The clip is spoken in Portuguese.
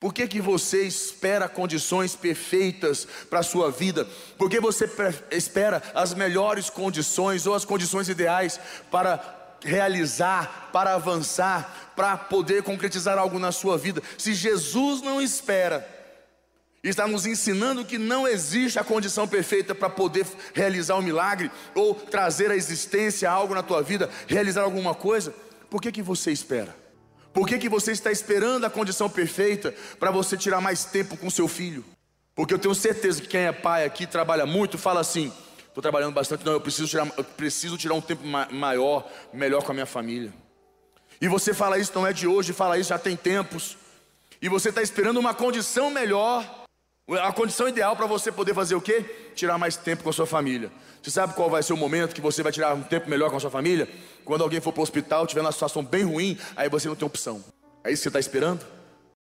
Por que, que você espera condições perfeitas para a sua vida? Por que você espera as melhores condições ou as condições ideais para realizar, para avançar, para poder concretizar algo na sua vida? Se Jesus não espera, está nos ensinando que não existe a condição perfeita para poder realizar um milagre ou trazer à existência algo na tua vida, realizar alguma coisa, por que, que você espera? Por que, que você está esperando a condição perfeita para você tirar mais tempo com seu filho? Porque eu tenho certeza que quem é pai aqui trabalha muito, fala assim: estou trabalhando bastante, não, eu preciso tirar, eu preciso tirar um tempo maior, melhor com a minha família. E você fala isso não é de hoje, fala isso já tem tempos. E você está esperando uma condição melhor a condição ideal para você poder fazer o quê? Tirar mais tempo com a sua família. Você sabe qual vai ser o momento que você vai tirar um tempo melhor com a sua família? Quando alguém for para o hospital, tiver uma situação bem ruim, aí você não tem opção. É isso que você está esperando?